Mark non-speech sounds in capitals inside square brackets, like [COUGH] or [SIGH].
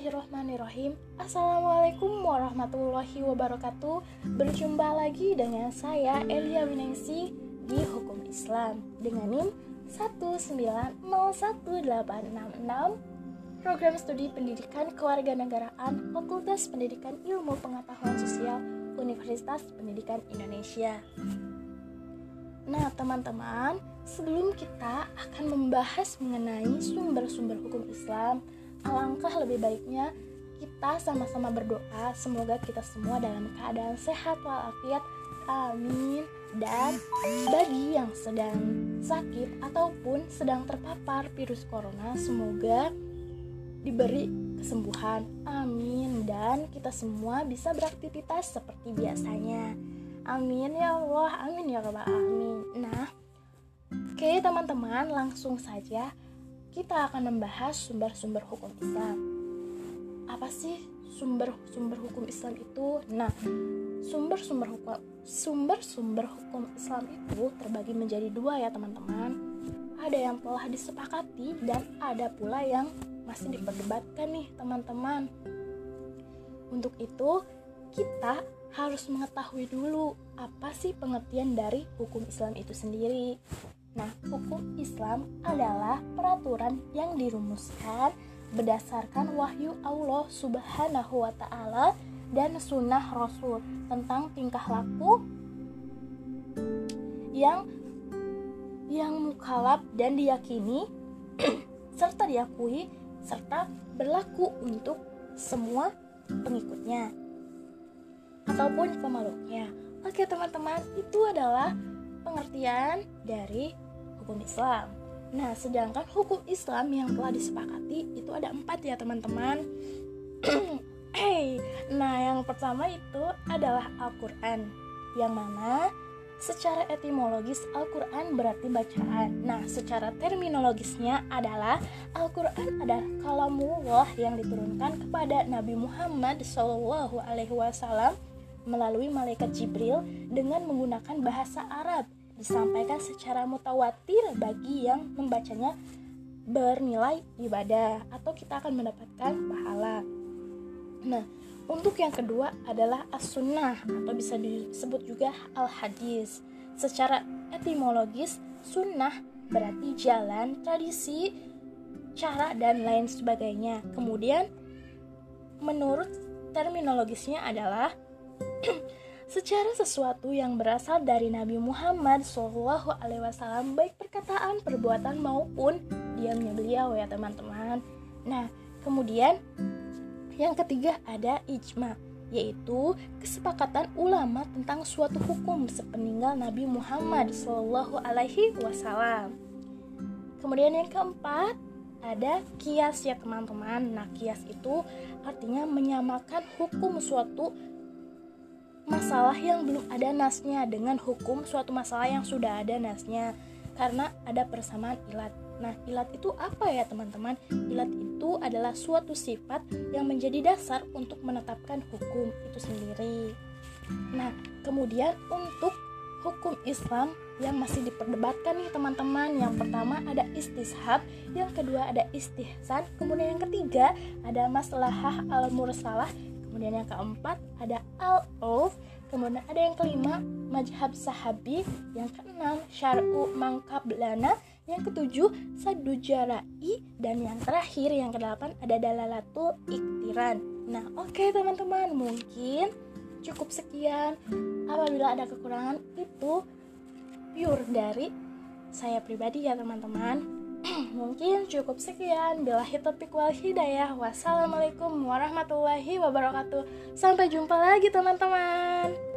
Bismillahirrahmanirrahim. Assalamualaikum warahmatullahi wabarakatuh. Berjumpa lagi dengan saya Elia Winengsi di Hukum Islam. Dengan NIM 1901866 Program Studi Pendidikan Kewarganegaraan Fakultas Pendidikan Ilmu Pengetahuan Sosial Universitas Pendidikan Indonesia. Nah teman-teman sebelum kita akan membahas mengenai sumber-sumber hukum Islam alangkah lebih baiknya kita sama-sama berdoa. Semoga kita semua dalam keadaan sehat walafiat. Amin. Dan bagi yang sedang sakit ataupun sedang terpapar virus corona semoga diberi kesembuhan. Amin. Dan kita semua bisa beraktivitas seperti biasanya. Amin ya Allah. Amin ya Rabbal alamin. Nah oke teman-teman langsung saja kita akan membahas sumber-sumber hukum Islam. Apa sih sumber-sumber hukum Islam itu? Nah, sumber-sumber hukum sumber-sumber hukum Islam itu terbagi menjadi dua ya teman-teman. Ada yang telah disepakati dan ada pula yang masih diperdebatkan nih teman-teman. Untuk itu, kita harus mengetahui dulu apa sih pengertian dari hukum Islam itu sendiri. Nah, hukum Islam adalah peraturan yang dirumuskan berdasarkan wahyu Allah Subhanahu wa taala dan sunnah Rasul tentang tingkah laku yang yang mukalab dan diyakini [CLEARS THROAT] serta diakui serta berlaku untuk semua pengikutnya ataupun pemeluknya. Oke teman-teman, itu adalah pengertian dari hukum Islam. Nah, sedangkan hukum Islam yang telah disepakati itu ada empat ya teman-teman. [CLEARS THROAT] hey, nah yang pertama itu adalah Al-Quran, yang mana secara etimologis Al-Quran berarti bacaan. Nah, secara terminologisnya adalah Al-Quran adalah kalamullah yang diturunkan kepada Nabi Muhammad SAW melalui malaikat Jibril dengan menggunakan bahasa Arab disampaikan secara mutawatir bagi yang membacanya bernilai ibadah atau kita akan mendapatkan pahala. Nah, untuk yang kedua adalah as-sunnah atau bisa disebut juga al-hadis. Secara etimologis, sunnah berarti jalan, tradisi, cara dan lain sebagainya. Kemudian menurut terminologisnya adalah [CLEARS THROAT] secara sesuatu yang berasal dari Nabi Muhammad Shallallahu Alaihi Wasallam baik perkataan, perbuatan maupun diamnya beliau ya teman-teman. Nah kemudian yang ketiga ada ijma yaitu kesepakatan ulama tentang suatu hukum sepeninggal Nabi Muhammad Shallallahu Alaihi Wasallam. Kemudian yang keempat ada kias ya teman-teman. Nah kias itu artinya menyamakan hukum suatu masalah yang belum ada nasnya dengan hukum suatu masalah yang sudah ada nasnya karena ada persamaan ilat. Nah, ilat itu apa ya, teman-teman? Ilat itu adalah suatu sifat yang menjadi dasar untuk menetapkan hukum itu sendiri. Nah, kemudian untuk hukum Islam yang masih diperdebatkan nih teman-teman. Yang pertama ada istishab, yang kedua ada istihsan, kemudian yang ketiga ada maslahah al-mursalah, kemudian yang keempat ada al-uf kemudian ada yang kelima majhab sahabi. Yang keenam syar'u mangkablana. Yang ketujuh sadu jarai dan yang terakhir yang kedelapan ada dalalatul iktiran. Nah oke okay, teman-teman mungkin cukup sekian. Apabila ada kekurangan itu pure dari saya pribadi ya teman-teman [CLEARS THROAT] Mungkin cukup sekian. Bila topik wal hidayah. Wassalamualaikum warahmatullahi wabarakatuh. Sampai jumpa lagi teman-teman.